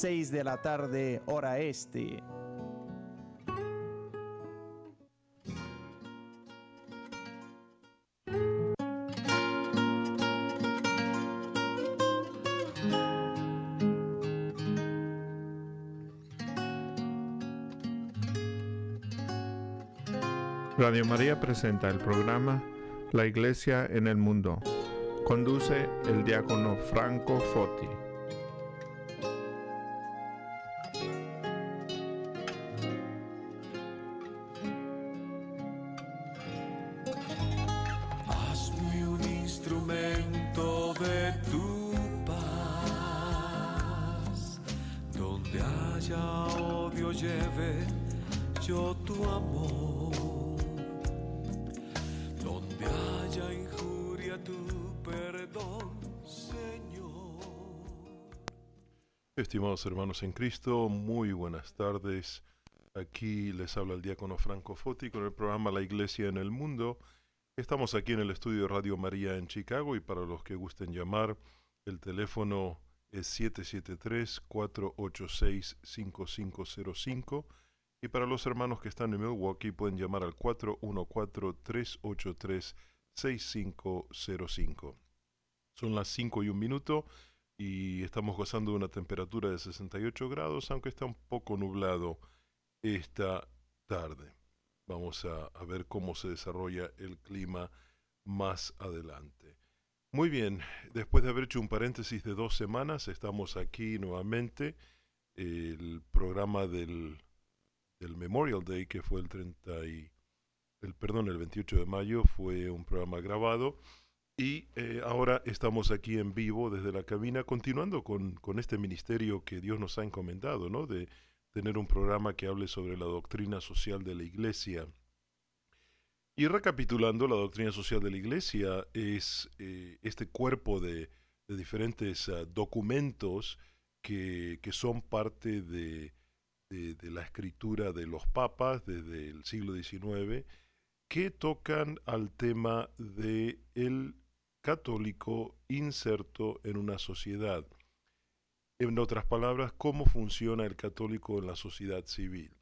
6 de la tarde, hora este. Radio María presenta el programa La Iglesia en el Mundo. Conduce el diácono Franco Foti. Hermanos en Cristo, muy buenas tardes. Aquí les habla el diácono Franco Foti con el programa La Iglesia en el Mundo. Estamos aquí en el estudio de Radio María en Chicago y para los que gusten llamar, el teléfono es 773-486-5505 y para los hermanos que están en Milwaukee pueden llamar al 414-383-6505. Son las 5 y un minuto y estamos gozando de una temperatura de 68 grados, aunque está un poco nublado esta tarde. Vamos a, ver cómo se desarrolla el clima más adelante. Muy bien, después de haber hecho un paréntesis de dos semanas, estamos aquí nuevamente. El programa del, del Memorial Day, que fue el 30 y, el, perdón, el 28 de mayo, fue un programa grabado. Y eh, ahora estamos aquí en vivo desde la cabina, continuando con, con este ministerio que Dios nos ha encomendado, ¿no? De tener un programa que hable sobre la doctrina social de la iglesia. Y recapitulando, la doctrina social de la iglesia es eh, este cuerpo de, diferentes uh, documentos que, que, son parte de, de, de, la escritura de los papas desde el siglo XIX, que tocan al tema de católico inserto en una sociedad. En otras palabras, cómo funciona el católico en la sociedad civil.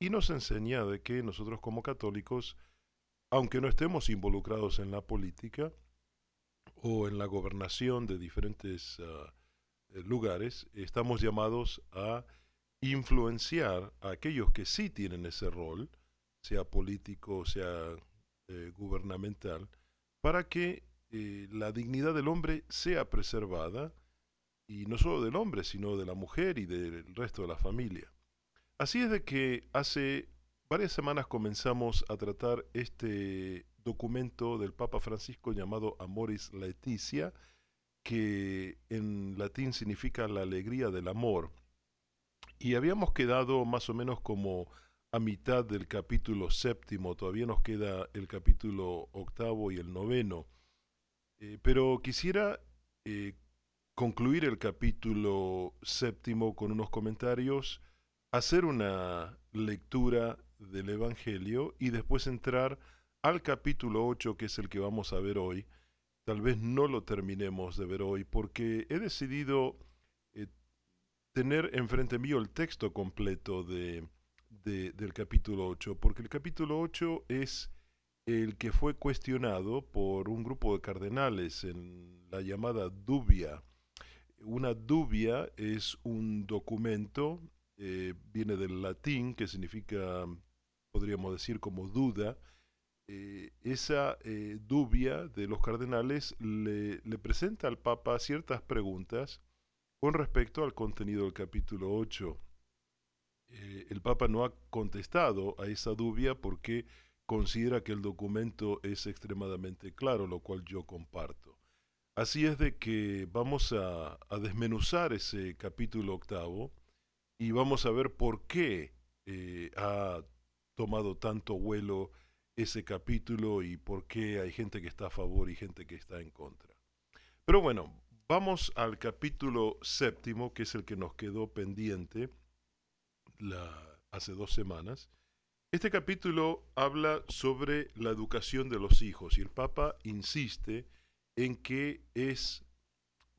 Y nos enseña de que nosotros como católicos, aunque no estemos involucrados en la política o en la gobernación de diferentes uh, lugares, estamos llamados a influenciar a aquellos que sí tienen ese rol, sea político, sea eh, gubernamental, para que eh, la dignidad del hombre sea preservada, y no solo del hombre, sino de la mujer y del resto de la familia. Así es de que hace varias semanas comenzamos a tratar este documento del Papa Francisco llamado Amoris Laetitia, que en latín significa la alegría del amor. Y habíamos quedado más o menos como a mitad del capítulo séptimo, todavía nos queda el capítulo octavo y el noveno. Eh, pero quisiera eh, concluir el capítulo séptimo con unos comentarios, hacer una lectura del Evangelio y después entrar al capítulo 8, que es el que vamos a ver hoy. Tal vez no lo terminemos de ver hoy porque he decidido eh, tener enfrente mío el texto completo de, de, del capítulo 8, porque el capítulo 8 es el que fue cuestionado por un grupo de cardenales en la llamada dubia. Una dubia es un documento, eh, viene del latín, que significa, podríamos decir, como duda. Eh, esa eh, dubia de los cardenales le, presenta al Papa ciertas preguntas con respecto al contenido del capítulo 8. el Papa no ha contestado a esa dubia porque considera que el documento es extremadamente claro, lo cual yo comparto. Así es de que vamos a, desmenuzar ese capítulo octavo y vamos a ver por qué eh, ha tomado tanto vuelo ese capítulo y por qué hay gente que está a favor y gente que está en contra. Pero bueno, vamos al capítulo séptimo, que es el que nos quedó pendiente hace dos semanas. Este capítulo habla sobre la educación de los hijos y el Papa insiste en que es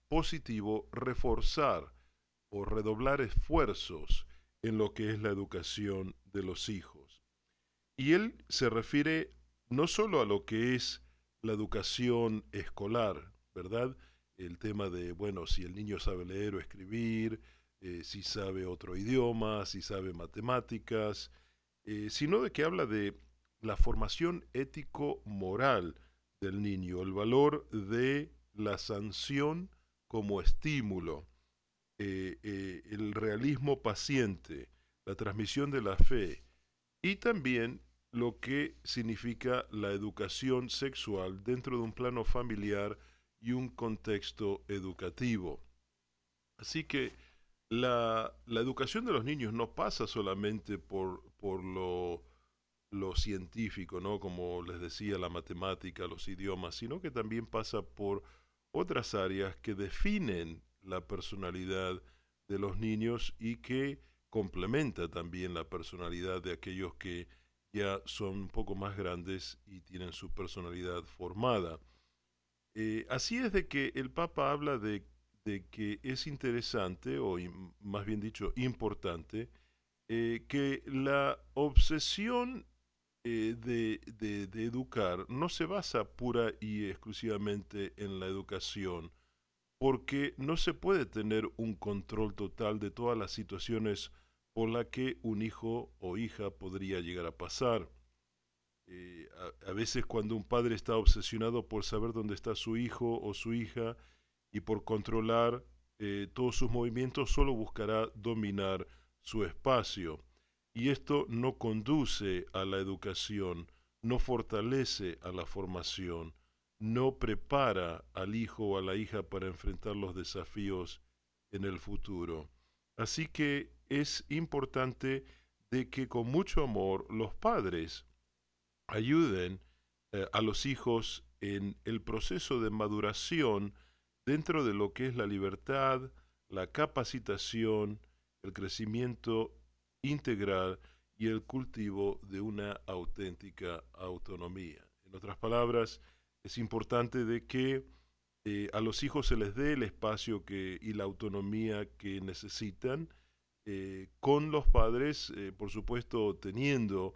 positivo reforzar o redoblar esfuerzos en lo que es la educación de los hijos. Y él se refiere no solo a lo que es la educación escolar, ¿verdad? El tema de, bueno, si el niño sabe leer o escribir, eh, si sabe otro idioma, si sabe matemáticas, eh, sino de que habla de la formación ético-moral del niño, el valor de la sanción como estímulo, eh, el realismo paciente, la transmisión de la fe y también lo que significa la educación sexual dentro de un plano familiar y un contexto educativo. Así que la, educación de los niños no pasa solamente por, por lo, lo, científico, ¿no? como les decía, la matemática, los idiomas, sino que también pasa por otras áreas que definen la personalidad de los niños y que complementa también la personalidad de aquellos que ya son un poco más grandes y tienen su personalidad formada. Eh, así es de que el Papa habla de, que es interesante, o más bien dicho, importante, eh, que la obsesión eh, de, de, educar no se basa pura y exclusivamente en la educación, porque no se puede tener un control total de todas las situaciones por la que un hijo o hija podría llegar a pasar. Eh, a, veces cuando un padre está obsesionado por saber dónde está su hijo o su hija y por controlar eh, todos sus movimientos, solo buscará dominar su espacio. Y esto no conduce a la educación, no fortalece a la formación, no prepara al hijo o a la hija para enfrentar los desafíos en el futuro. Así que es importante de que con mucho amor los padres ayuden eh, a los hijos en el proceso de maduración dentro de lo que es la libertad, la capacitación, el crecimiento integral y el cultivo de una auténtica autonomía. En otras palabras, es importante de que eh, a los hijos se les dé el espacio y la autonomía que necesitan, eh, con los padres, eh, por supuesto, teniendo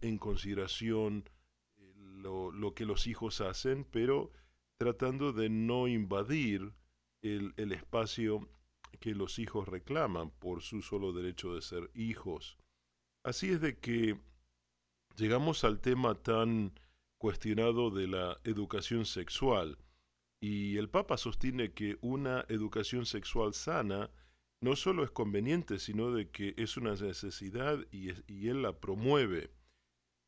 en consideración lo, que los hijos hacen, pero tratando de no invadir el, el espacio que los hijos reclaman por su solo derecho de ser hijos. Así es de que llegamos al tema tan cuestionado de la educación sexual. Y el Papa sostiene que una educación sexual sana no solo es conveniente, sino de que es una necesidad y, él la promueve.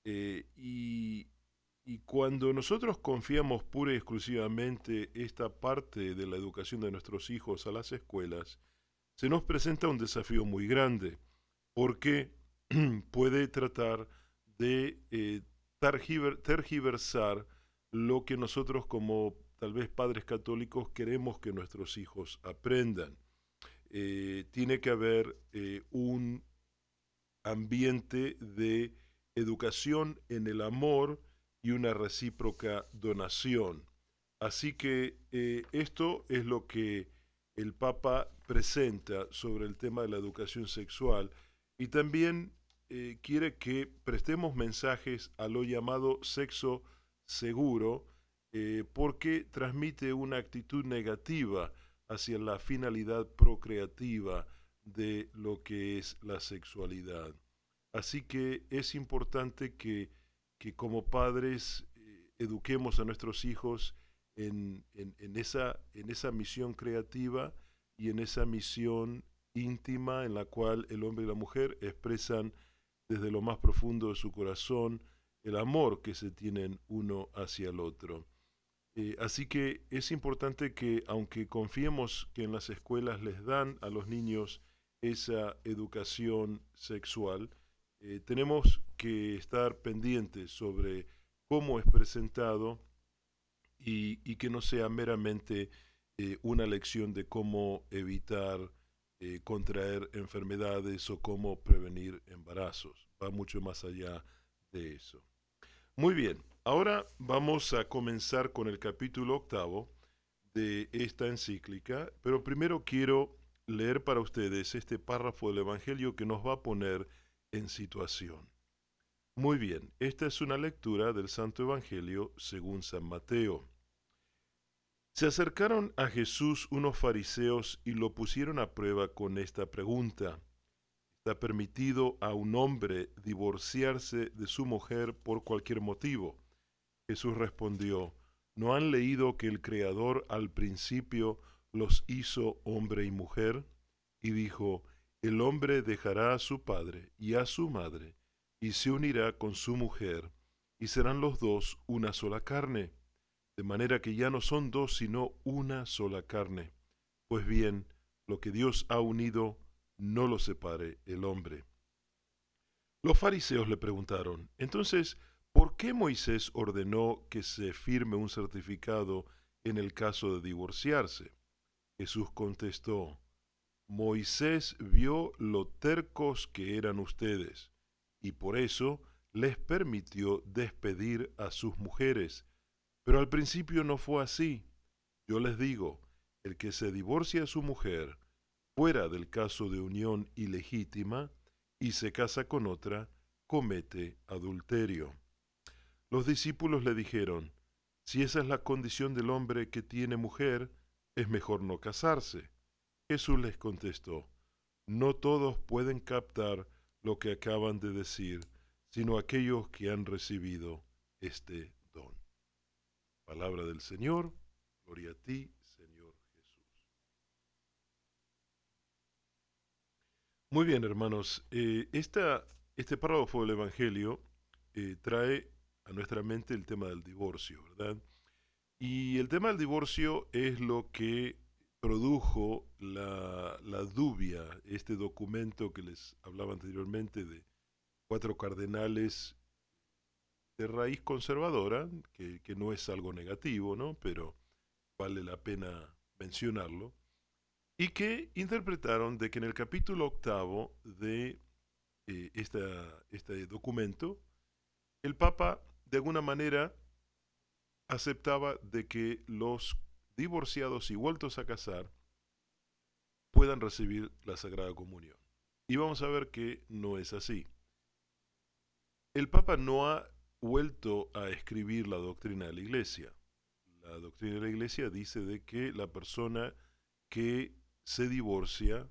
Eh, y, y, cuando nosotros confiamos pura y exclusivamente esta parte de la educación de nuestros hijos a las escuelas, se nos presenta un desafío muy grande, porque puede tratar de eh, tergiversar lo que nosotros como tal vez padres católicos queremos que nuestros hijos aprendan. Eh, tiene que haber eh, un ambiente de educación en el amor y una recíproca donación. Así que eh, esto es lo que el Papa presenta sobre el tema de la educación sexual y también quiere que prestemos mensajes a lo llamado sexo seguro, eh, porque transmite una actitud negativa hacia la finalidad procreativa de lo que es la sexualidad. Así que es importante que, como padres eh, eduquemos a nuestros hijos en, esa, en esa misión creativa y en esa misión íntima en la cual el hombre y la mujer expresan desde lo más profundo de su corazón el amor que se tienen uno hacia el otro. Eh, así que es importante que, aunque confiemos que en las escuelas les dan a los niños esa educación sexual, eh, tenemos que estar pendientes sobre cómo es presentado y, que no sea meramente eh, una lección de cómo evitar contraer enfermedades o cómo prevenir embarazos. Va mucho más allá de eso. Muy bien, Ahora vamos a comenzar con el capítulo octavo de esta encíclica, pero primero quiero leer para ustedes este párrafo del Evangelio que nos va a poner en situación. Muy bien, esta es una lectura del Santo Evangelio según San Mateo. Se acercaron a Jesús unos fariseos y lo pusieron a prueba con esta pregunta. ¿Está permitido a un hombre divorciarse de su mujer por cualquier motivo? Jesús respondió, ¿no han leído que el Creador al principio los hizo hombre y mujer? Y dijo, el hombre dejará a su padre y a su madre, y se unirá con su mujer, y serán los dos una sola carne de manera que ya no son dos, sino una sola carne. Pues bien, lo que Dios ha unido, no lo separe el hombre. Los fariseos le preguntaron, entonces, ¿por qué Moisés ordenó que se firme un certificado en el caso de divorciarse? Jesús contestó, Moisés vio lo tercos que eran ustedes, y por eso les permitió despedir a sus mujeres pero al principio no fue así. Yo les digo, el que se divorcia a su mujer fuera del caso de unión ilegítima y se casa con otra, comete adulterio. Los discípulos le dijeron, si esa es la condición del hombre que tiene mujer, es mejor no casarse. Jesús les contestó, no todos pueden captar lo que acaban de decir, sino aquellos que han recibido este Palabra del Señor, gloria a ti, Señor Jesús. Muy bien, hermanos, eh, este párrafo del Evangelio eh, trae a nuestra mente el tema del divorcio, ¿verdad? Y el tema del divorcio es lo que produjo la, la dubia, este documento que les hablaba anteriormente de cuatro cardenales de raíz conservadora, que, no es algo negativo, ¿no? pero vale la pena mencionarlo, y que interpretaron de que en el capítulo octavo de eh, este documento, el Papa de alguna manera aceptaba de que los divorciados y vueltos a casar puedan recibir la Sagrada Comunión. Y vamos a ver que no es así. El Papa no ha vuelto a escribir la doctrina de la Iglesia. La doctrina de la Iglesia dice de que la persona que se divorcia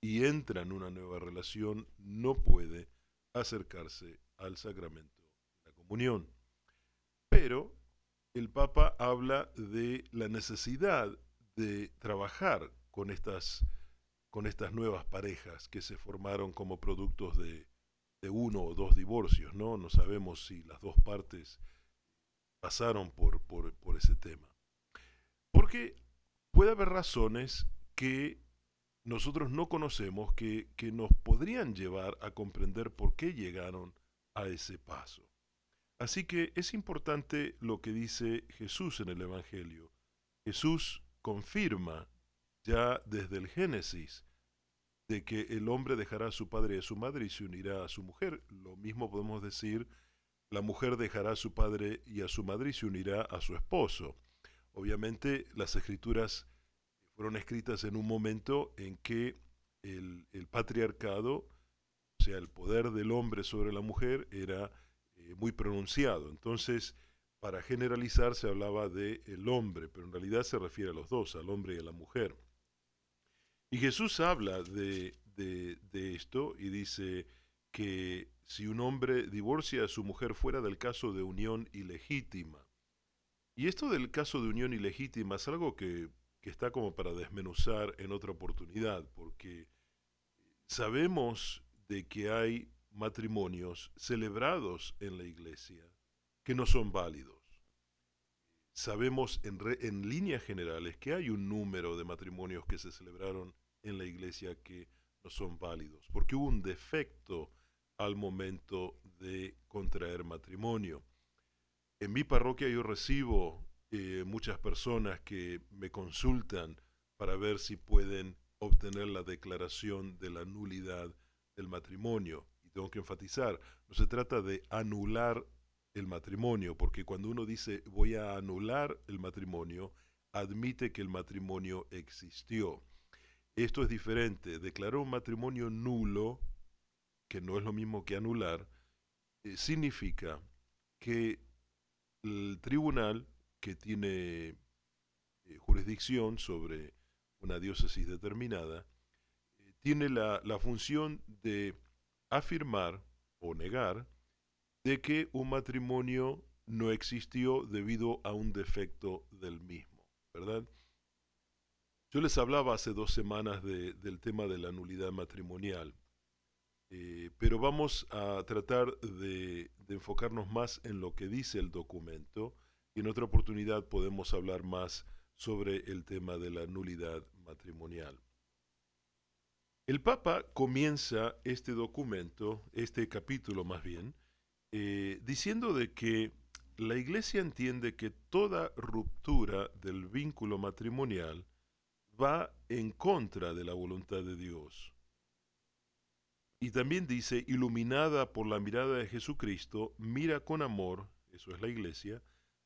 y entra en una nueva relación no puede acercarse al sacramento de la comunión. Pero el Papa habla de la necesidad de trabajar con estas, con estas nuevas parejas que se formaron como productos de de uno o dos divorcios, ¿no? No sabemos si las dos partes pasaron por, por, ese tema. Porque puede haber razones que nosotros no conocemos que, que nos podrían llevar a comprender por qué llegaron a ese paso. Así que es importante lo que dice Jesús en el Evangelio. Jesús confirma ya desde el Génesis de que el hombre dejará a su padre y a su madre y se unirá a su mujer. Lo mismo podemos decir, la mujer dejará a su padre y a su madre y se unirá a su esposo. Obviamente las escrituras fueron escritas en un momento en que el, patriarcado, o sea, el poder del hombre sobre la mujer era eh, muy pronunciado. Entonces, para generalizar se hablaba de el hombre, pero en realidad se refiere a los dos, al hombre y a la mujer. Y Jesús habla de, esto y dice que si un hombre divorcia a su mujer fuera del caso de unión ilegítima, y esto del caso de unión ilegítima es algo que, que está como para desmenuzar en otra oportunidad, porque sabemos de que hay matrimonios celebrados en la iglesia que no son válidos sabemos en, en, líneas generales que hay un número de matrimonios que se celebraron en la iglesia que no son válidos, porque hubo un defecto al momento de contraer matrimonio. En mi parroquia yo recibo eh, muchas personas que me consultan para ver si pueden obtener la declaración de la nulidad del matrimonio. Tengo que enfatizar, no se trata de anular el matrimonio, porque cuando uno dice voy a anular el matrimonio, admite que el matrimonio existió. Esto es diferente. Declarar un matrimonio nulo, que no es lo mismo que anular, eh, significa que el tribunal que tiene eh, jurisdicción sobre una diócesis determinada, eh, tiene la función de afirmar o negar de que un matrimonio no existió debido a un defecto del mismo, ¿verdad? Yo les hablaba hace dos semanas de, del tema de la nulidad matrimonial, eh, pero vamos a tratar de, de, enfocarnos más en lo que dice el documento y en otra oportunidad podemos hablar más sobre el tema de la nulidad matrimonial. El Papa comienza este documento, este capítulo más bien, eh, diciendo de que la Iglesia entiende que toda ruptura del vínculo matrimonial va en contra de la voluntad de Dios. Y también dice, iluminada por la mirada de Jesucristo, mira con amor, eso es la Iglesia,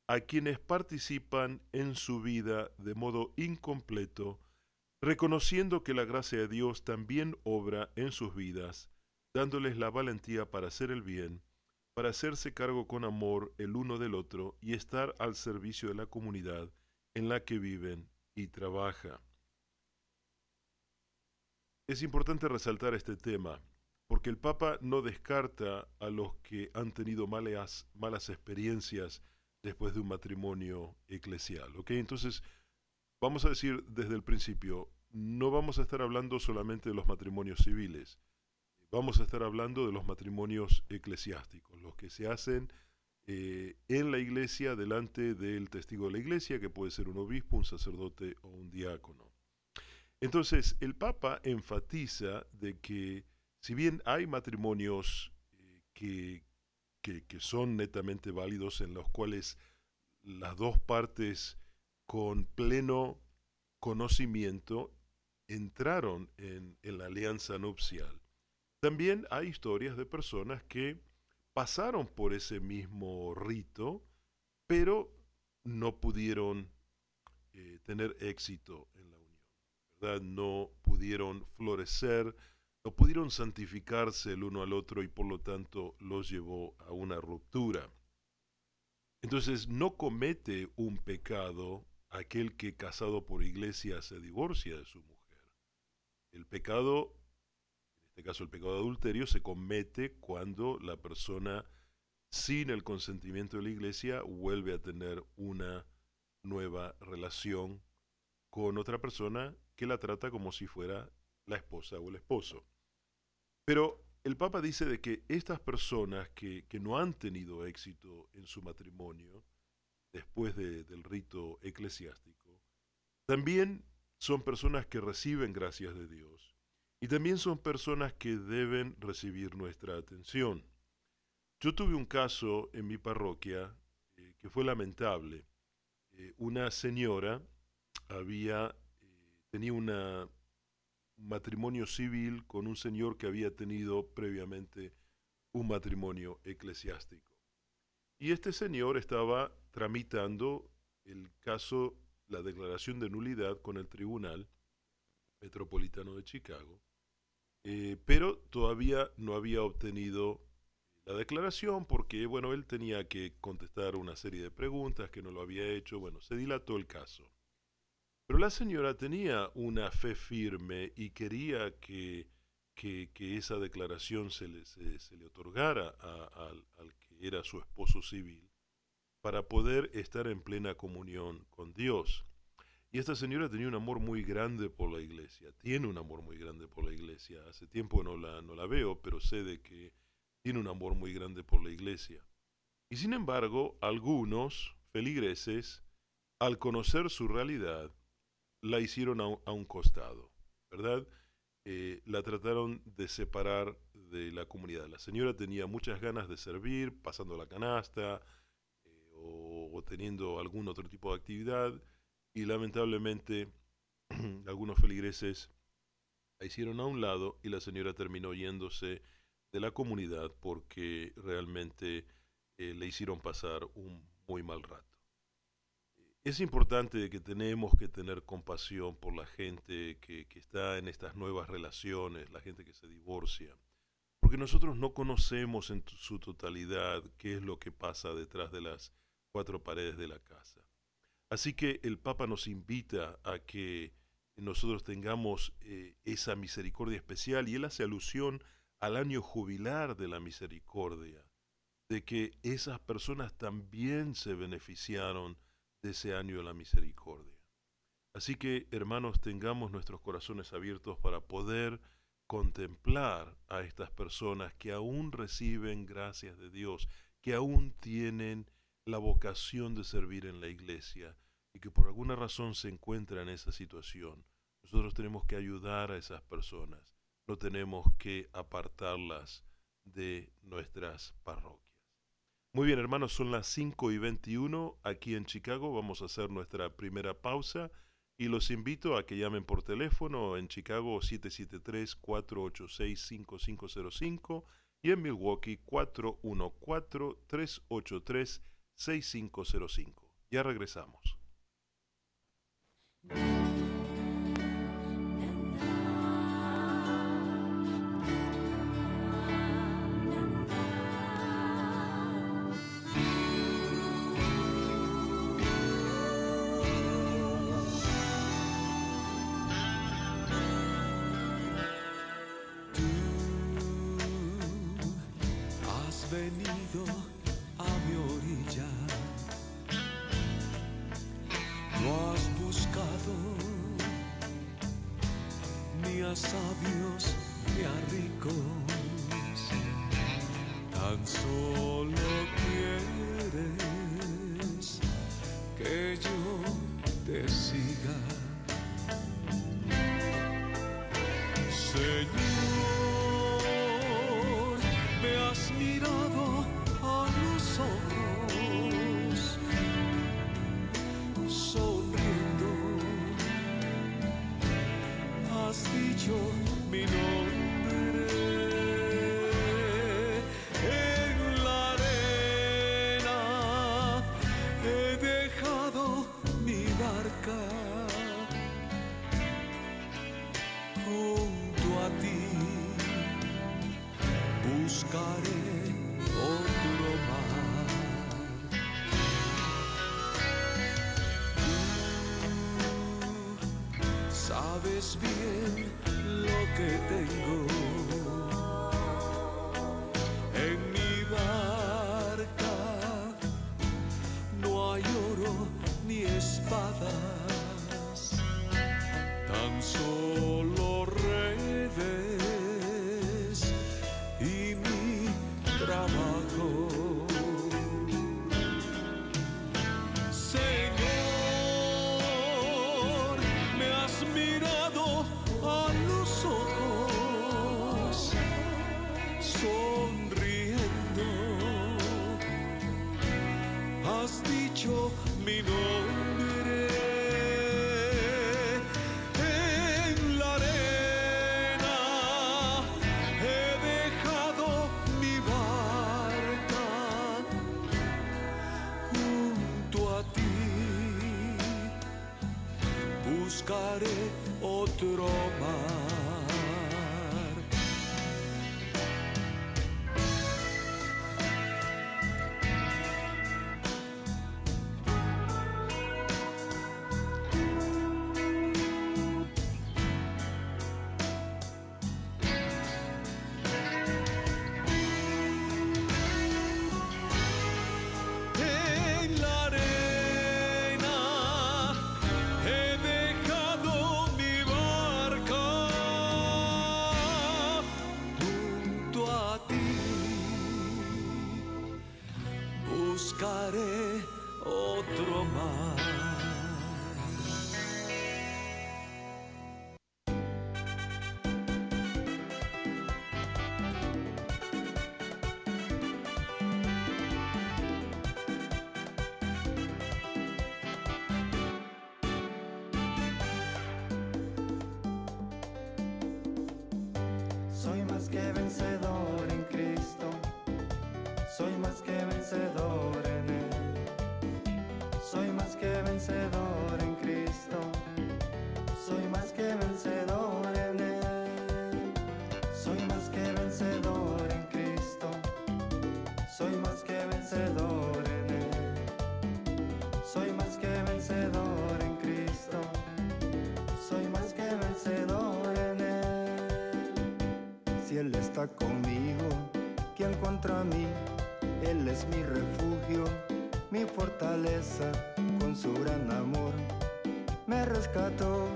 a quienes participan en su vida de modo incompleto, reconociendo que la gracia de Dios también obra en sus vidas, dándoles la valentía para hacer el bien, para hacerse cargo con amor el uno del otro y estar al servicio de la comunidad en la que viven y trabajan. Es importante resaltar este tema, porque el Papa no descarta a los que han tenido malas, malas experiencias después de un matrimonio eclesial. ¿ok? Entonces, vamos a decir desde el principio, no vamos a estar hablando solamente de los matrimonios civiles, vamos a estar hablando de los matrimonios eclesiásticos, los que se hacen eh, en la iglesia delante del testigo de la iglesia, que puede ser un obispo, un sacerdote o un diácono. Entonces, el Papa enfatiza de que si bien hay matrimonios eh, que, que, son netamente válidos, en los cuales las dos partes con pleno conocimiento entraron en, la alianza nupcial. También hay historias de personas que pasaron por ese mismo rito, pero no pudieron eh, tener éxito en la unión, ¿verdad? No pudieron florecer, no pudieron santificarse el uno al otro y por lo tanto los llevó a una ruptura. Entonces no comete un pecado aquel que casado por iglesia se divorcia de su mujer. El pecado, en este caso el pecado de adulterio, se comete cuando la persona sin el consentimiento de la iglesia vuelve a tener una nueva relación con otra persona que la trata como si fuera la esposa o el esposo. Pero el Papa dice de que estas personas que, que no han tenido éxito en su matrimonio, después de, del rito eclesiástico, también son personas que reciben gracias de Dios y también son personas que deben recibir nuestra atención. Yo tuve un caso en mi parroquia eh, que fue lamentable. Eh, una señora había, eh, tenía una matrimonio civil con un señor que había tenido previamente un matrimonio eclesiástico. Y este señor estaba tramitando el caso, la declaración de nulidad con el Tribunal Metropolitano de Chicago, eh, pero todavía no había obtenido la declaración porque, bueno, él tenía que contestar una serie de preguntas que no lo había hecho, bueno, se dilató el caso. Pero la señora tenía una fe firme y quería que, que, esa declaración se le, se, le otorgara al, al que era su esposo civil para poder estar en plena comunión con Dios. Y esta señora tenía un amor muy grande por la iglesia, tiene un amor muy grande por la iglesia. Hace tiempo no la, no la veo, pero sé de que tiene un amor muy grande por la iglesia. Y sin embargo, algunos feligreses, al conocer su realidad, la hicieron a un, costado, ¿verdad? Eh, la trataron de separar de la comunidad. La señora tenía muchas ganas de servir, pasando la canasta o, teniendo algún otro tipo de actividad y lamentablemente algunos feligreses la hicieron a un lado y la señora terminó yéndose de la comunidad porque realmente eh, le hicieron pasar un muy mal rato. es importante que tenemos que tener compasión por la gente que, que está en estas nuevas relaciones, la gente que se divorcia, porque nosotros no conocemos en su totalidad qué es lo que pasa detrás de las cuatro paredes de la casa. Así que el Papa nos invita a que nosotros tengamos eh, esa misericordia especial y él hace alusión al año jubilar de la misericordia, de que esas personas también se beneficiaron de ese año de la misericordia. Así que, hermanos, tengamos nuestros corazones abiertos para poder contemplar a estas personas que aún reciben gracias de Dios, que aún tienen la vocación de servir en la iglesia y que por alguna razón se encuentra en esa situación. Nosotros tenemos que ayudar a esas personas, no tenemos que apartarlas de nuestras parroquias. Muy bien, hermanos, son las 5 y 21 aquí en Chicago. Vamos a hacer nuestra primera pausa y los invito a que llamen por teléfono en Chicago 773-486-5505 y en Milwaukee 414-383-6505. Ya regresamos. A sabios ni a ricos. Tan solo quieres que yo te siga. Conmigo, ¿quién contra mí? Él es mi refugio, mi fortaleza, con su gran amor. Me rescató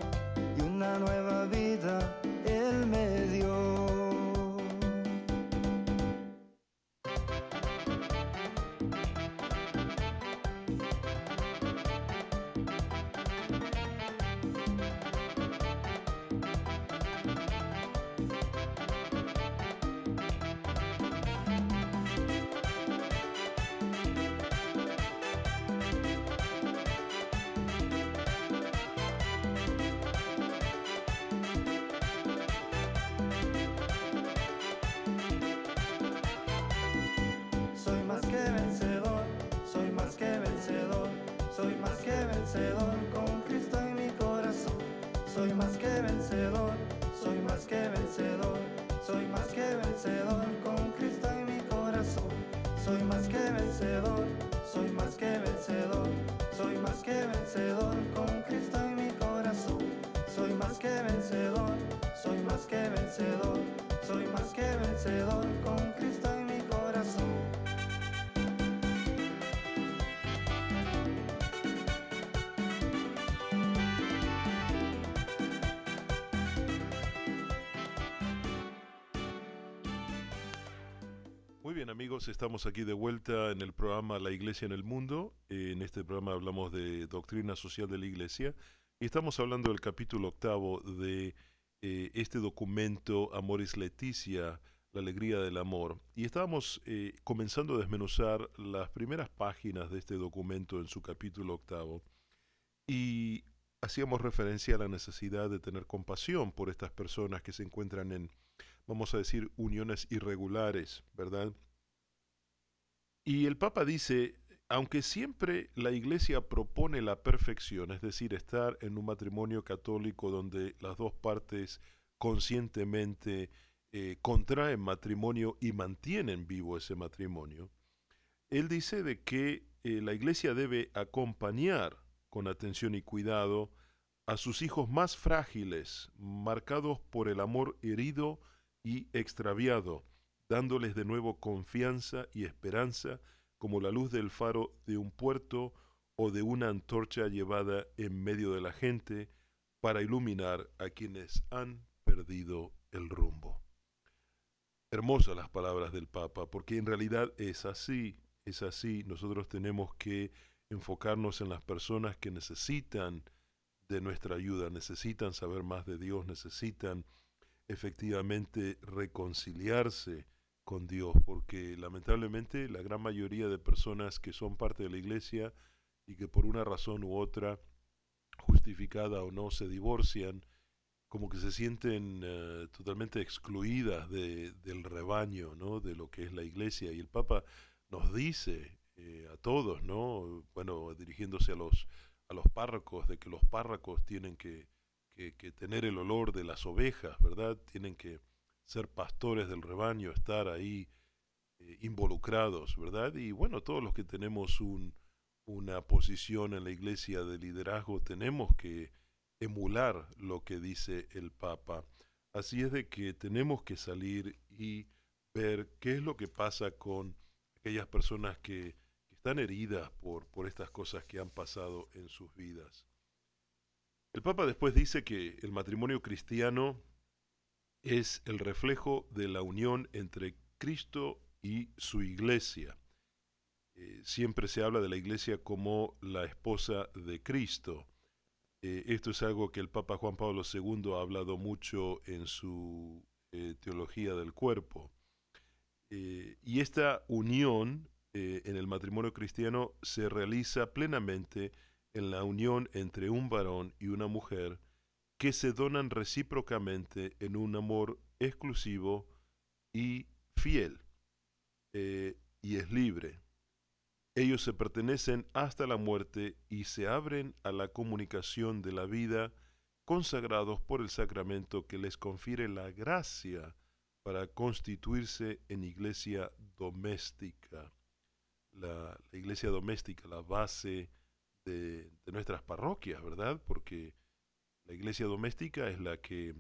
vencedor con Cristo en mi corazón. Soy más que vencedor, soy más que vencedor, soy más que vencedor con Cristo en mi corazón. Soy más que vencedor, Muy bien amigos, estamos aquí de vuelta en el programa La Iglesia en el Mundo. En este programa hablamos de doctrina social de la Iglesia y estamos hablando del capítulo octavo de eh, este documento Amoris Leticia, la alegría del amor. Y estábamos eh, comenzando a desmenuzar las primeras páginas de este documento en su capítulo octavo y hacíamos referencia a la necesidad de tener compasión por estas personas que se encuentran en vamos a decir, uniones irregulares, ¿verdad? Y el Papa dice, aunque siempre la Iglesia propone la perfección, es decir, estar en un matrimonio católico donde las dos partes conscientemente eh, contraen matrimonio y mantienen vivo ese matrimonio, él dice de que eh, la Iglesia debe acompañar con atención y cuidado a sus hijos más frágiles, marcados por el amor herido y extraviado, dándoles de nuevo confianza y esperanza como la luz del faro de un puerto o de una antorcha llevada en medio de la gente para iluminar a quienes han perdido el rumbo. Hermosas las palabras del Papa, porque en realidad es así, es así. Nosotros tenemos que enfocarnos en las personas que necesitan de nuestra ayuda, necesitan saber más de Dios, necesitan efectivamente reconciliarse con Dios, porque lamentablemente la gran mayoría de personas que son parte de la iglesia y que por una razón u otra, justificada o no, se divorcian, como que se sienten eh, totalmente excluidas de, del rebaño, ¿no? de lo que es la iglesia. Y el Papa nos dice eh, a todos, ¿no? bueno, dirigiéndose a los, a los párrocos, de que los párrocos tienen que, que, tener el olor de las ovejas, ¿verdad? Tienen que ser pastores del rebaño, estar ahí eh, involucrados, ¿verdad? Y bueno, todos los que tenemos un, una posición en la iglesia de liderazgo tenemos que emular lo que dice el Papa. Así es de que tenemos que salir y ver qué es lo que pasa con aquellas personas que, están heridas por estas cosas que han pasado en sus vidas. El Papa después dice que el matrimonio cristiano es el reflejo de la unión entre Cristo y su iglesia. Eh, siempre se habla de la iglesia como la esposa de Cristo. Eh, esto es algo que el Papa Juan Pablo II ha hablado mucho en su eh, teología del cuerpo. Y esta unión en el matrimonio cristiano se realiza plenamente en la unión entre un varón y una mujer que se donan recíprocamente en un amor exclusivo y fiel, eh, y es libre. Ellos se pertenecen hasta la muerte y se abren a la comunicación de la vida, consagrados por el sacramento que les confiere la gracia para constituirse en iglesia doméstica. La, la iglesia doméstica, la base de, nuestras parroquias, ¿verdad? Porque la iglesia doméstica es la que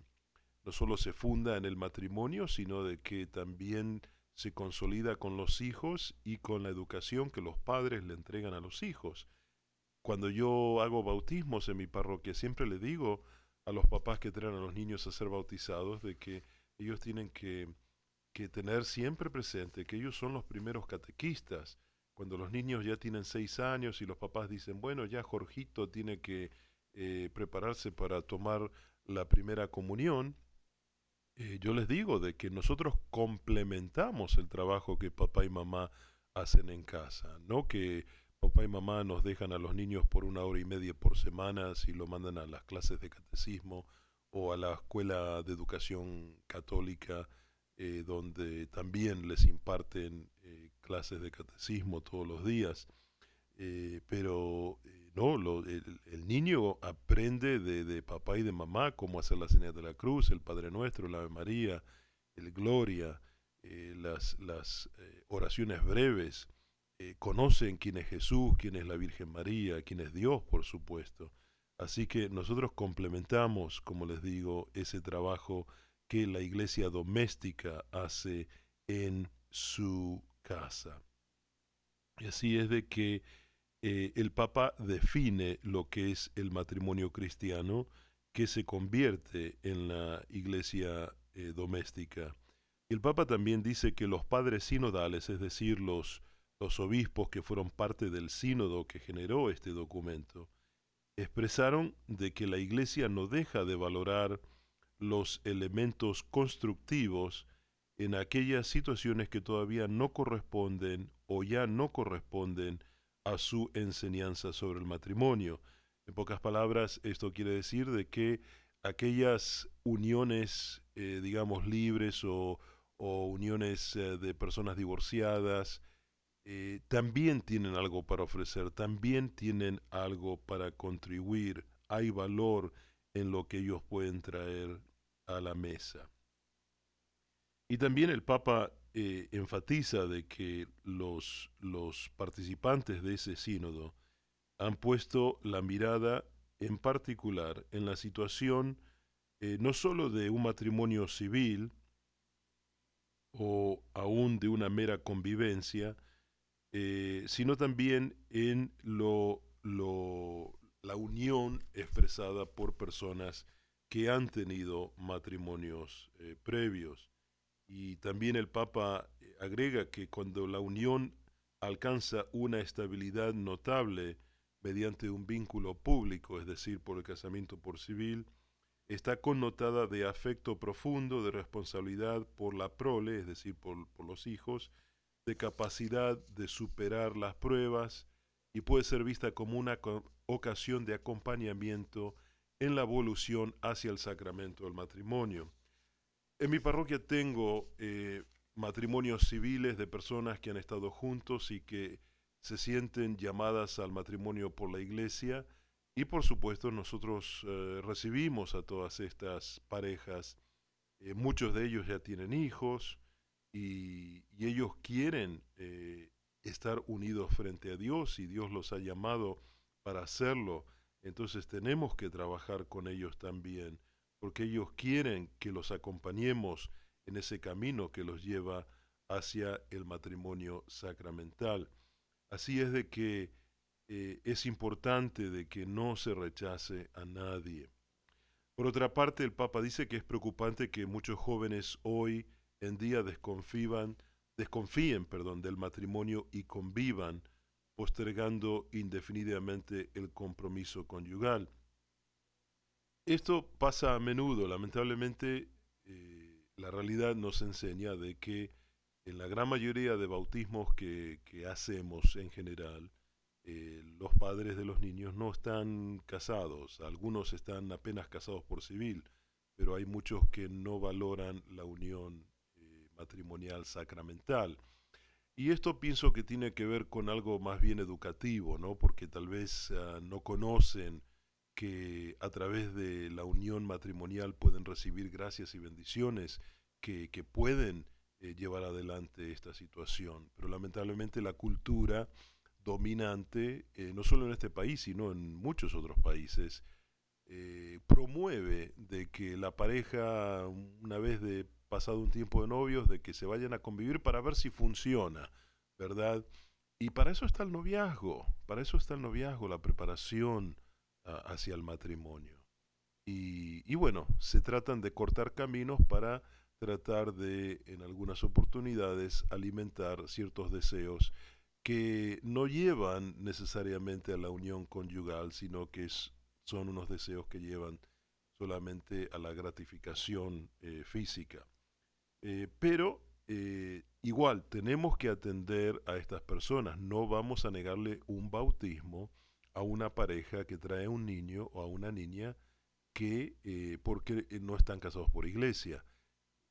no solo se funda en el matrimonio, sino de que también se consolida con los hijos y con la educación que los padres le entregan a los hijos. Cuando yo hago bautismos en mi parroquia, siempre le digo a los papás que traen a los niños a ser bautizados de que ellos tienen que, que tener siempre presente que ellos son los primeros catequistas. Cuando los niños ya tienen seis años y los papás dicen, bueno, ya Jorgito tiene que eh, prepararse para tomar la primera comunión, eh, yo les digo de que nosotros complementamos el trabajo que papá y mamá hacen en casa, no que papá y mamá nos dejan a los niños por una hora y media por semana si lo mandan a las clases de catecismo o a la escuela de educación católica eh, donde también les imparten eh, clases de catecismo todos los días. Eh, pero no, el, niño aprende de, papá y de mamá cómo hacer la señal de la cruz, el Padre Nuestro, la Ave María, el Gloria, las, las oraciones breves. conocen quién es Jesús, quién es la Virgen María, quién es Dios, por supuesto. Así que nosotros complementamos, como les digo, ese trabajo que la iglesia doméstica hace en su casa. Y así es de que eh, el Papa define lo que es el matrimonio cristiano que se convierte en la iglesia eh, doméstica. El Papa también dice que los padres sinodales, es decir, los, los obispos que fueron parte del sínodo que generó este documento, expresaron de que la iglesia no deja de valorar los elementos constructivos en aquellas situaciones que todavía no corresponden o ya no corresponden a su enseñanza sobre el matrimonio. En pocas palabras, esto quiere decir de que aquellas uniones, eh, digamos, libres o, uniones eh, de personas divorciadas, eh, también tienen algo para ofrecer, también tienen algo para contribuir. Hay valor en lo que ellos pueden traer a la mesa. Y también el Papa eh, enfatiza de que los, los participantes de ese sínodo han puesto la mirada en particular en la situación eh, no sólo de un matrimonio civil o aún de una mera convivencia, eh, sino también en lo, lo- la unión expresada por personas que han tenido matrimonios eh, previos. Y también el Papa eh, agrega que cuando la unión alcanza una estabilidad notable mediante un vínculo público, es decir, por el casamiento por civil, está connotada de afecto profundo, de responsabilidad por la prole, es decir, por, los hijos, de capacidad de superar las pruebas y puede ser vista como una ocasión de acompañamiento en la evolución hacia el sacramento del matrimonio. En mi parroquia tengo eh, matrimonios civiles de personas que han estado juntos y que se sienten llamadas al matrimonio por la iglesia y por supuesto nosotros eh, recibimos a todas estas parejas. Eh, muchos de ellos ya tienen hijos y, ellos quieren estar unidos frente a Dios y Dios los ha llamado para hacerlo. Entonces tenemos que trabajar con ellos también porque ellos quieren que los acompañemos en ese camino que los lleva hacia el matrimonio sacramental. Así es de que eh, es importante de que no se rechace a nadie. Por otra parte, el Papa dice que es preocupante que muchos jóvenes hoy en día desconfían, desconfíen perdón, del matrimonio y convivan, postergando indefinidamente el compromiso conyugal. Esto pasa a menudo, lamentablemente eh, la realidad nos enseña de que en la gran mayoría de bautismos que, hacemos en general, eh, los padres de los niños no están casados, algunos están apenas casados por civil, pero hay muchos que no valoran la unión eh, matrimonial sacramental. Y esto pienso que tiene que ver con algo más bien educativo, ¿no? Porque tal vez ah, no conocen que a través de la unión matrimonial pueden recibir gracias y bendiciones que, que pueden eh, llevar adelante esta situación. Pero lamentablemente la cultura dominante, eh, no solo en este país, sino en muchos otros países, eh, promueve de que la pareja, una vez de pasado un tiempo de novios, de que se vayan a convivir para ver si funciona, ¿verdad? Y para eso está el noviazgo, para eso está el noviazgo, la preparación a- hacia el matrimonio. Y, bueno, se tratan de cortar caminos para tratar de, en algunas oportunidades, alimentar ciertos deseos que no llevan necesariamente a la unión conyugal, sino que son unos deseos que llevan solamente a la gratificación eh, física. Eh, pero eh, igual tenemos que atender a estas personas. No vamos a negarle un bautismo a una pareja que trae un niño o a una niña que eh, porque eh, no están casados por iglesia.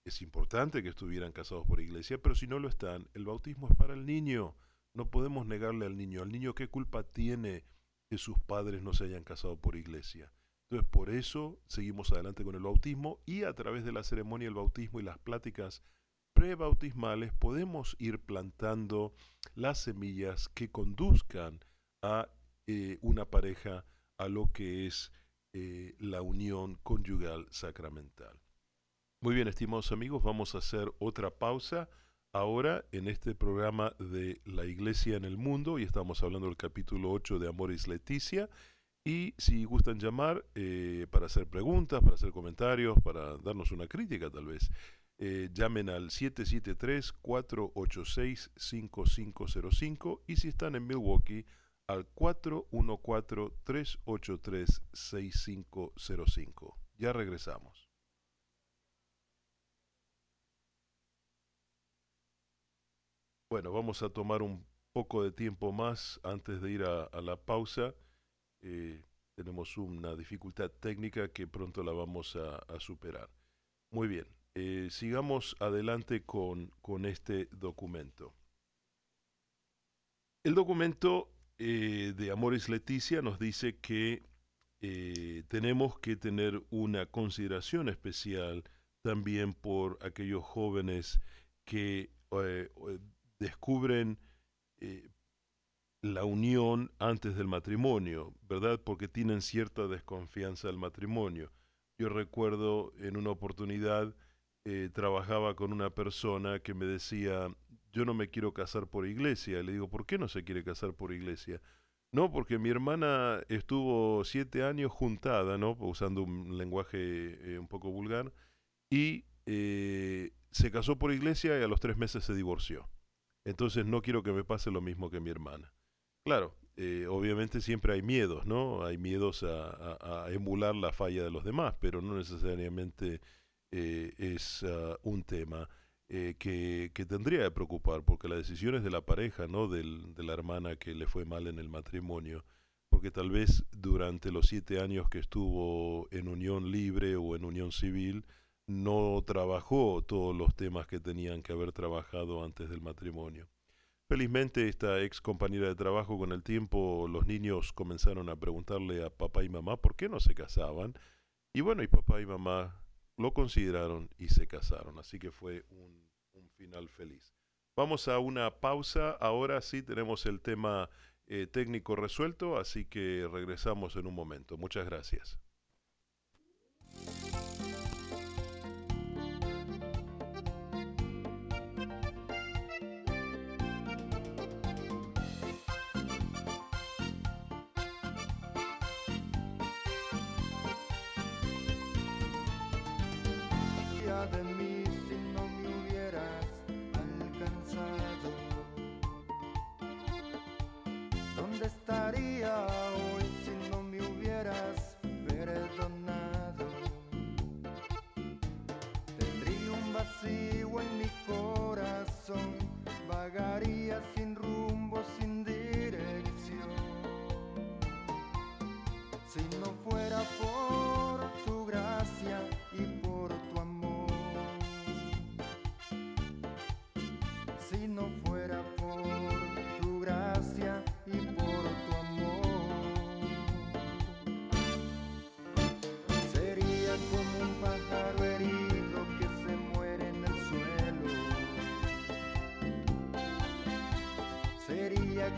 Es importante que estuvieran casados por iglesia, pero si no lo están, el bautismo es para el niño. No podemos negarle al niño. Al niño qué culpa tiene que sus padres no se hayan casado por iglesia. Entonces por eso seguimos adelante con el bautismo y a través de la ceremonia del bautismo y las pláticas prebautismales podemos ir plantando las semillas que conduzcan a eh, una pareja a lo que es eh, la unión conyugal sacramental. Muy bien, estimados amigos, vamos a hacer otra pausa ahora en este programa de la Iglesia en el Mundo y estamos hablando del capítulo 8 de Amoris Leticia. Y si gustan llamar eh, para hacer preguntas, para hacer comentarios, para darnos una crítica tal vez, eh, llamen al 773-486-5505 y si están en Milwaukee al 414-383-6505. Ya regresamos. Bueno, vamos a tomar un poco de tiempo más antes de ir a, a la pausa. Eh, tenemos una dificultad técnica que pronto la vamos a, superar. Muy bien, eh, sigamos adelante con, con este documento. El documento eh, de Amores Leticia nos dice que tenemos que tener una consideración especial también por aquellos jóvenes que descubren la unión antes del matrimonio, ¿verdad? Porque tienen cierta desconfianza del matrimonio. Yo recuerdo en una oportunidad eh, trabajaba con una persona que me decía, yo no me quiero casar por iglesia. Le digo, ¿por qué no se quiere casar por iglesia? No, porque mi hermana estuvo siete años juntada, ¿no? Usando un lenguaje eh, un poco vulgar, y eh, se casó por iglesia y a los tres meses se divorció. Entonces no quiero que me pase lo mismo que mi hermana. Claro, eh, obviamente siempre hay miedos, ¿no? Hay miedos a, emular la falla de los demás, pero no necesariamente eh, es ah, un tema eh, que, que tendría que preocupar, porque la decisión es de la pareja, ¿no? Del- de la hermana que le fue mal en el matrimonio, porque tal vez durante los siete años que estuvo en unión libre o en unión civil, no trabajó todos los temas que tenían que haber trabajado antes del matrimonio. Felizmente esta ex compañera de trabajo con el tiempo los niños comenzaron a preguntarle a papá y mamá por qué no se casaban y bueno y papá y mamá lo consideraron y se casaron así que fue un, final feliz. Vamos a una pausa, ahora sí tenemos el tema eh, técnico resuelto así que regresamos en un momento. Muchas gracias.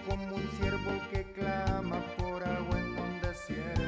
Como un siervo que clama por agua en un desierto.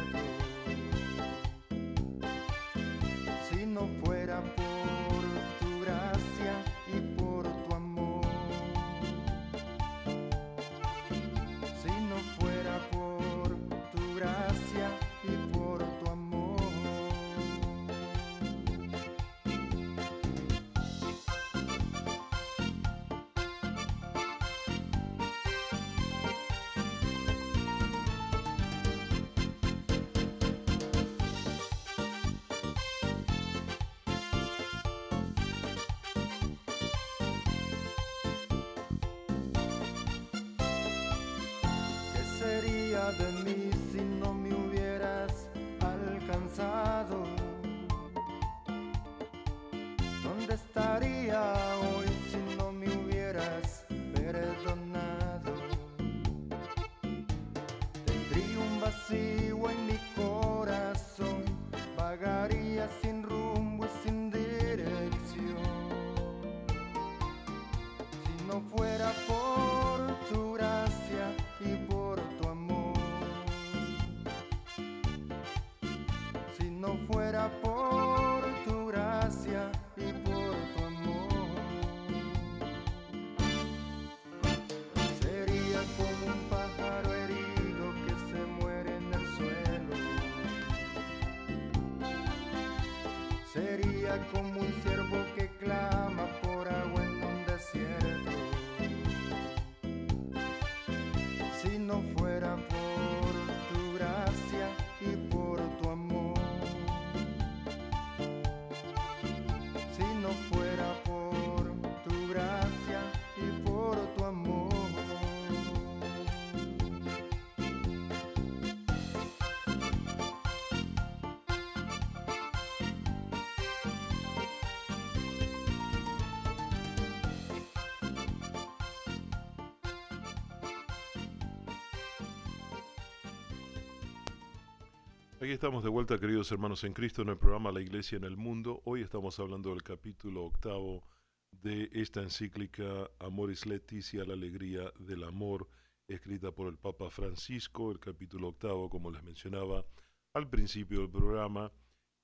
Aquí estamos de vuelta, queridos hermanos en Cristo, en el programa La Iglesia en el Mundo. Hoy estamos hablando del capítulo octavo de esta encíclica Amoris Leticia, la alegría del amor, escrita por el Papa Francisco. El capítulo octavo, como les mencionaba al principio del programa,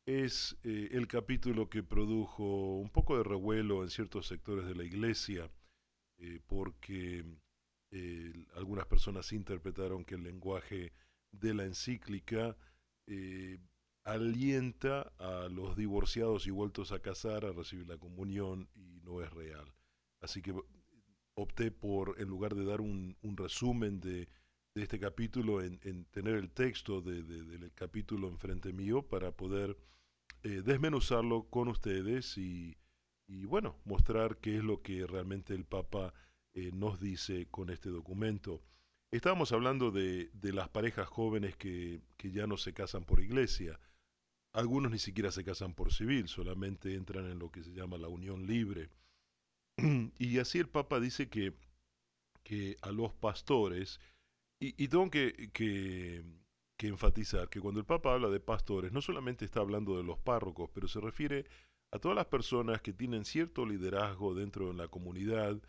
es eh, el capítulo que produjo un poco de revuelo en ciertos sectores de la Iglesia, eh, porque eh, algunas personas interpretaron que el lenguaje de la encíclica eh, alienta a los divorciados y vueltos a casar a recibir la comunión y no es real. Así que opté por, en lugar de dar un, resumen de, este capítulo, en, en tener el texto de- de- del capítulo enfrente mío para poder eh, desmenuzarlo con ustedes y, y, bueno, mostrar qué es lo que realmente el Papa eh, nos dice con este documento. Estábamos hablando de, de las parejas jóvenes que, que ya no se casan por iglesia. Algunos ni siquiera se casan por civil, solamente entran en lo que se llama la unión libre. y así el Papa dice que, que a los pastores, y, y tengo que, que, que enfatizar que cuando el Papa habla de pastores, no solamente está hablando de los párrocos, pero se refiere a todas las personas que tienen cierto liderazgo dentro de la comunidad,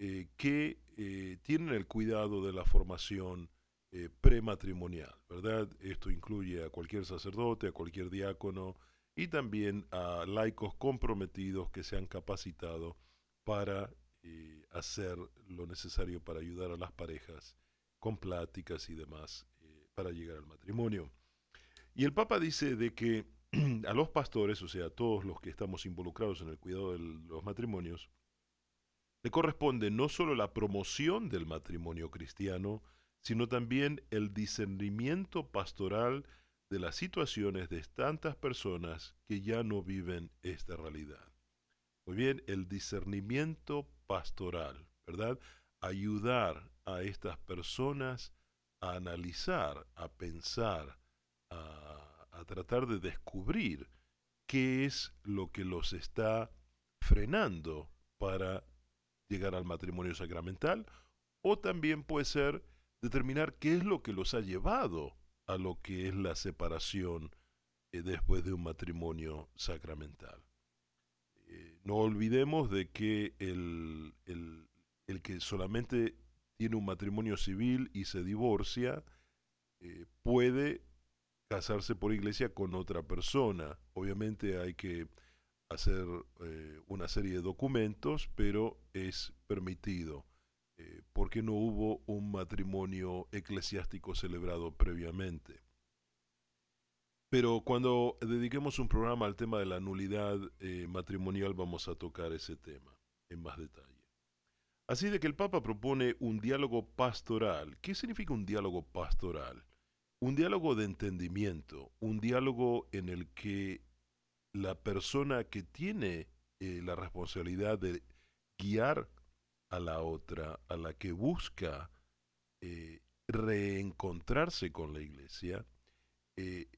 eh, que eh, tienen el cuidado de la formación eh, prematrimonial, ¿verdad? Esto incluye a cualquier sacerdote, a cualquier diácono y también a laicos comprometidos que se han capacitado para hacer lo necesario para ayudar a las parejas con pláticas y demás para llegar al matrimonio. Y el Papa dice de que a los pastores, o sea, a todos los que estamos involucrados en el cuidado de los matrimonios, corresponde no solo la promoción del matrimonio cristiano, sino también el discernimiento pastoral de las situaciones de tantas personas que ya no viven esta realidad. Muy bien, el discernimiento pastoral, ¿verdad? Ayudar a estas personas a analizar, a pensar, a tratar de descubrir qué es lo que los está frenando para llegar al matrimonio sacramental o también puede ser determinar qué es lo que los ha llevado a lo que es la separación eh, después de un matrimonio sacramental. Eh, no olvidemos de que el, el- que solamente tiene un matrimonio civil y se divorcia, eh, puede casarse por iglesia con otra persona. Obviamente hay que hacer eh, una serie de documentos, pero es permitido, eh, porque no hubo un matrimonio eclesiástico celebrado previamente. Pero cuando dediquemos un programa al tema de la nulidad eh, matrimonial vamos a tocar ese tema en más detalle. Así de que el Papa propone un diálogo pastoral. ¿Qué significa un diálogo pastoral? Un diálogo de entendimiento, un diálogo en el que la persona que tiene eh, la responsabilidad de guiar a la otra, a la que busca eh, reencontrarse con la iglesia, eh,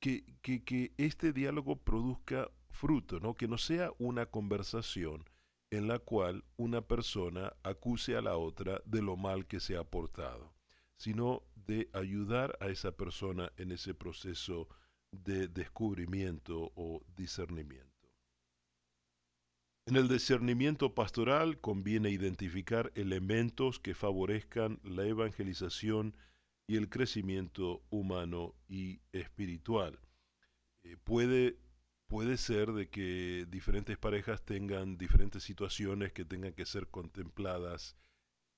que, que- que este diálogo produzca fruto, ¿no? que no sea una conversación en la cual una persona acuse a la otra de lo mal que se ha portado, sino de ayudar a esa persona en ese proceso de descubrimiento o discernimiento. En el discernimiento pastoral conviene identificar elementos que favorezcan la evangelización y el crecimiento humano y espiritual. Eh, puede, puede ser de que diferentes parejas tengan diferentes situaciones que tengan que ser contempladas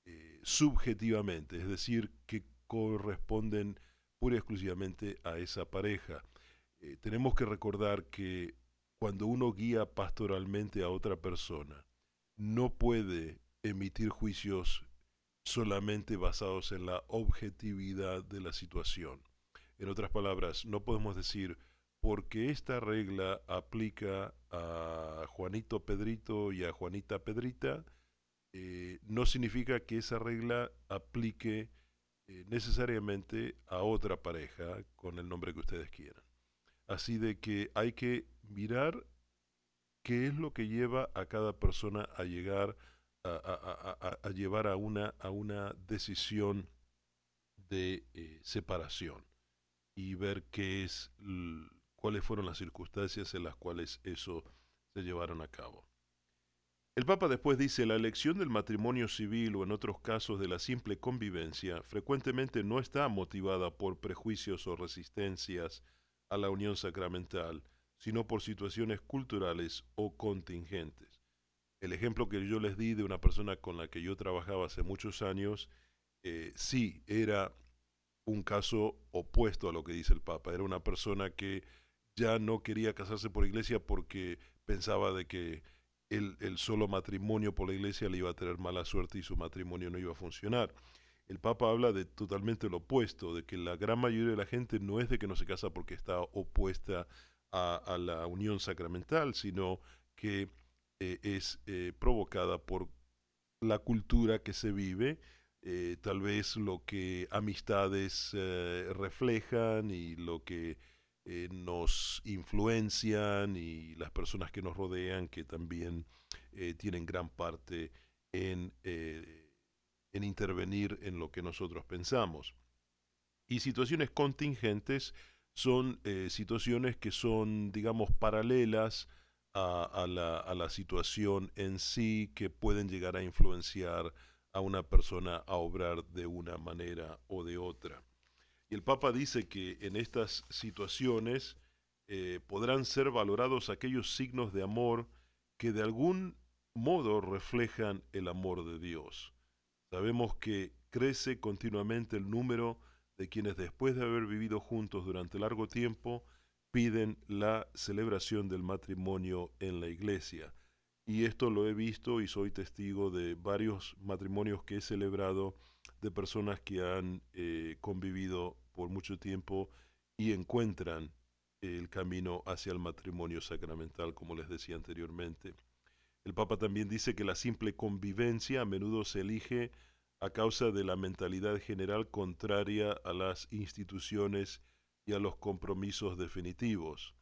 eh, subjetivamente, es decir, que corresponden pura y exclusivamente a esa pareja. Eh, tenemos que recordar que cuando uno guía pastoralmente a otra persona, no puede emitir juicios solamente basados en la objetividad de la situación. En otras palabras, no podemos decir, porque esta regla aplica a Juanito Pedrito y a Juanita Pedrita, eh, no significa que esa regla aplique eh, necesariamente a otra pareja con el nombre que ustedes quieran. Así de que hay que mirar qué es lo que lleva a cada persona a llegar a, llevar a una, a una decisión de eh, separación y ver qué es, cuáles fueron las circunstancias en las cuales eso se llevaron a cabo. El Papa después dice, la elección del matrimonio civil o en otros casos de la simple convivencia frecuentemente no está motivada por prejuicios o resistencias a la unión sacramental, sino por situaciones culturales o contingentes. El ejemplo que yo les di de una persona con la que yo trabajaba hace muchos años, eh, sí, era un caso opuesto a lo que dice el Papa. Era una persona que ya no quería casarse por iglesia porque pensaba de que el, el solo matrimonio por la iglesia le iba a tener mala suerte y su matrimonio no iba a funcionar. El Papa habla de totalmente lo opuesto, de que la gran mayoría de la gente no es de que no se casa porque está opuesta a, la unión sacramental, sino que eh, es eh, provocada por la cultura que se vive, eh, tal vez lo que amistades reflejan y lo que nos influencian y las personas que nos rodean que también tienen gran parte en, en intervenir en lo que nosotros pensamos. Y situaciones contingentes son eh, situaciones que son, digamos, paralelas a, la, a la situación en sí que pueden llegar a influenciar a una persona a obrar de una manera o de otra. Y el Papa dice que en estas situaciones eh, podrán ser valorados aquellos signos de amor que de algún modo reflejan el amor de Dios. Sabemos que crece continuamente el número de quienes después de haber vivido juntos durante largo tiempo piden la celebración del matrimonio en la iglesia. Y esto lo he visto y soy testigo de varios matrimonios que he celebrado de personas que han eh, convivido por mucho tiempo y encuentran el camino hacia el matrimonio sacramental, como les decía anteriormente. El Papa también dice que la simple convivencia a menudo se elige a causa de la mentalidad general contraria a las instituciones y a los compromisos definitivos,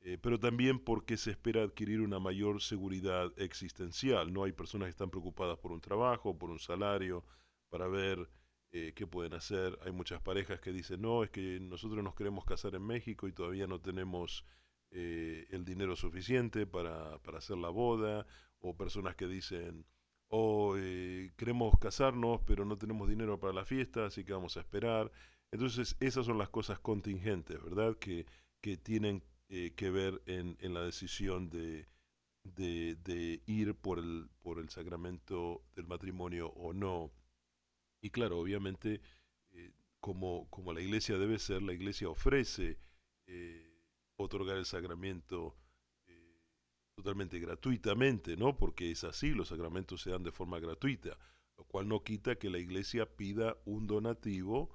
eh, pero también porque se espera adquirir una mayor seguridad existencial. No hay personas que están preocupadas por un trabajo, por un salario, para ver eh, qué pueden hacer. Hay muchas parejas que dicen, no, es que nosotros nos queremos casar en México y todavía no tenemos eh, el dinero suficiente para, para hacer la boda, o personas que dicen, o eh, queremos casarnos pero no tenemos dinero para la fiesta, así que vamos a esperar. Entonces esas son las cosas contingentes, ¿verdad? Que, que tienen eh, que ver en, la decisión de, de, ir por el, por el sacramento del matrimonio o no. Y claro, obviamente, como, como la iglesia debe ser, la iglesia ofrece otorgar el sacramento eh, totalmente gratuitamente, ¿no? Porque es así, los sacramentos se dan de forma gratuita, lo cual no quita que la iglesia pida un donativo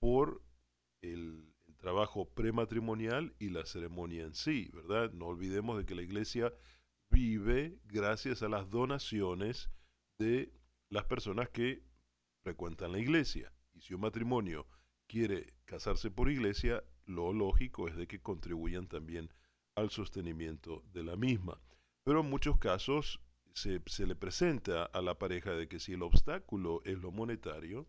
por el, el trabajo prematrimonial y la ceremonia en sí, ¿verdad? No olvidemos de que la iglesia vive gracias a las donaciones de las personas que frecuentan la iglesia. Y si un matrimonio quiere casarse por iglesia, lo lógico es de que contribuyan también al sostenimiento de la misma. Pero en muchos casos se, se, le presenta a la pareja de que si el obstáculo es lo monetario,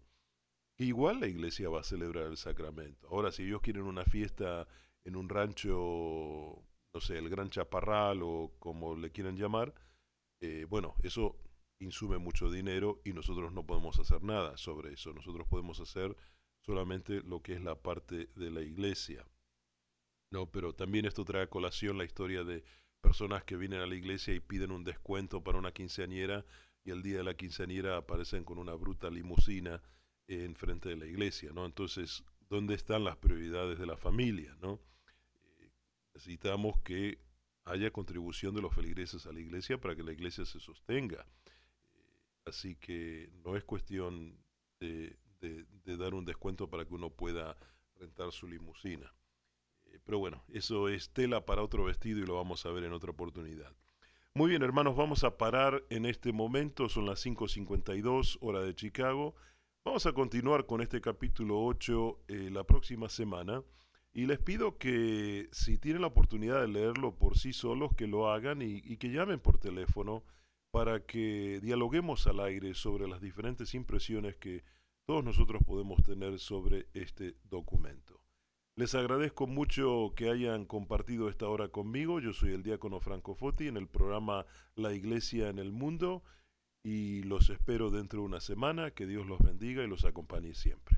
igual la iglesia va a celebrar el sacramento. Ahora, si ellos quieren una fiesta en un rancho no sé, el Gran Chaparral o como le quieran llamar, eh, bueno, eso insume mucho dinero y nosotros no podemos hacer nada sobre eso. Nosotros podemos hacer solamente lo que es la parte de la iglesia. No, pero también esto trae a colación la historia de personas que vienen a la iglesia y piden un descuento para una quinceañera y el día de la quinceañera aparecen con una bruta limusina en frente de la iglesia, ¿no? Entonces, ¿dónde están las prioridades de la familia, no? necesitamos que haya contribución de los feligreses a la iglesia para que la iglesia se sostenga. Así que no es cuestión de, de, dar un descuento para que uno pueda rentar su limusina. Eh, pero bueno, eso es tela para otro vestido y lo vamos a ver en otra oportunidad. Muy bien, hermanos, vamos a parar en este momento, son las 5.52 hora de Chicago. Vamos a continuar con este capítulo 8 eh, la próxima semana. Y les pido que si tienen la oportunidad de leerlo por sí solos, que lo hagan y, que llamen por teléfono para que dialoguemos al aire sobre las diferentes impresiones que todos nosotros podemos tener sobre este documento. Les agradezco mucho que hayan compartido esta hora conmigo. Yo soy el diácono Franco Foti en el programa La Iglesia en el Mundo y los espero dentro de una semana. Que Dios los bendiga y los acompañe siempre.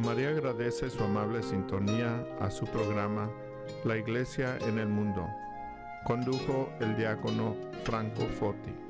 María agradece su amable sintonía a su programa La Iglesia en el Mundo. Condujo el diácono Franco Foti.